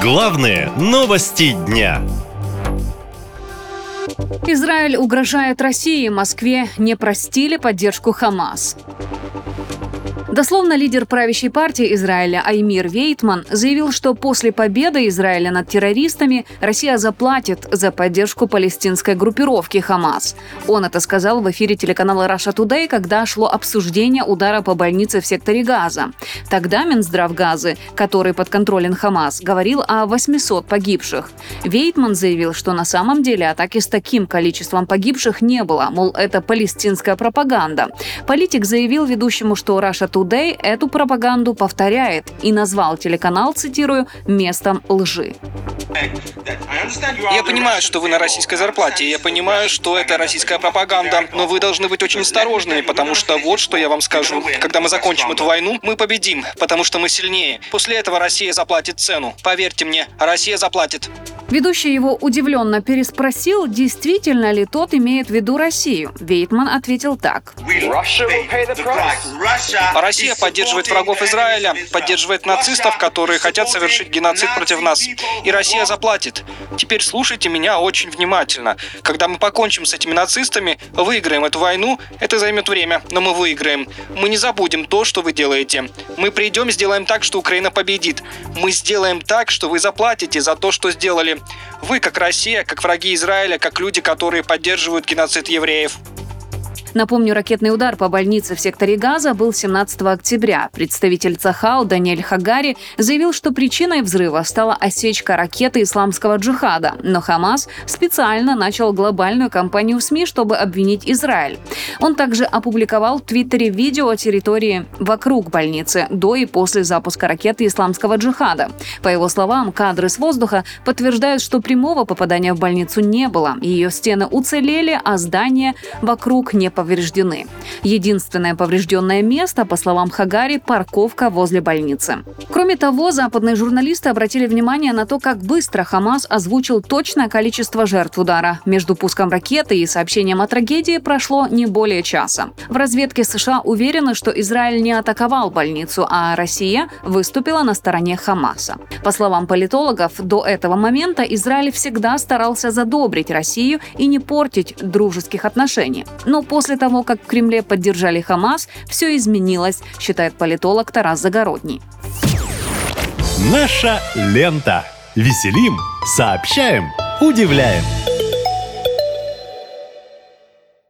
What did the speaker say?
Главные новости дня. Израиль угрожает России. Москве не простили поддержку Хамас. Дословно лидер правящей партии Израиля Аймир Вейтман заявил, что после победы Израиля над террористами Россия заплатит за поддержку палестинской группировки Хамас. Он это сказал в эфире телеканала Russia Today, когда шло обсуждение удара по больнице в секторе Газа. Тогда Минздрав Газы, который под контролем Хамас, говорил о 800 погибших. Вейтман заявил, что на самом деле атаки с таким количеством погибших не было, мол, это палестинская пропаганда. Политик заявил ведущему, что Russia Today Today эту пропаганду повторяет и назвал телеканал, цитирую, «местом лжи». Я понимаю, что вы на российской зарплате, я понимаю, что это российская пропаганда, но вы должны быть очень осторожными, потому что вот что я вам скажу. Когда мы закончим эту войну, мы победим, потому что мы сильнее. После этого Россия заплатит цену. Поверьте мне, Россия заплатит. Ведущий его удивленно переспросил, действительно ли тот имеет в виду Россию. Вейтман ответил так. Россия поддерживает врагов Израиля, поддерживает нацистов, которые хотят совершить геноцид против нас. И Россия заплатит. Теперь слушайте меня очень внимательно. Когда мы покончим с этими нацистами, выиграем эту войну, это займет время, но мы выиграем. Мы не забудем то, что вы делаете. Мы придем, сделаем так, что Украина победит. Мы сделаем так, что вы заплатите за то, что сделали. Вы, как Россия, как враги Израиля, как люди, которые поддерживают геноцид евреев. Напомню, ракетный удар по больнице в секторе Газа был 17 октября. Представитель Цахау Даниэль Хагари заявил, что причиной взрыва стала осечка ракеты исламского джихада, но Хамас специально начал глобальную кампанию в СМИ, чтобы обвинить Израиль. Он также опубликовал в Твиттере видео о территории вокруг больницы до и после запуска ракеты исламского джихада. По его словам, кадры с воздуха подтверждают, что прямого попадания в больницу не было. Ее стены уцелели, а здания вокруг не повреждены. Единственное поврежденное место, по словам Хагари, парковка возле больницы. Кроме того, западные журналисты обратили внимание на то, как быстро Хамас озвучил точное количество жертв удара. Между пуском ракеты и сообщением о трагедии прошло не более часа. В разведке США уверены, что Израиль не атаковал больницу, а Россия выступила на стороне Хамаса. По словам политологов, до этого момента Израиль всегда старался задобрить Россию и не портить дружеских отношений. Но после После того, как в Кремле поддержали Хамас, все изменилось, считает политолог Тарас Загородний. Наша лента. Веселим, сообщаем, удивляем.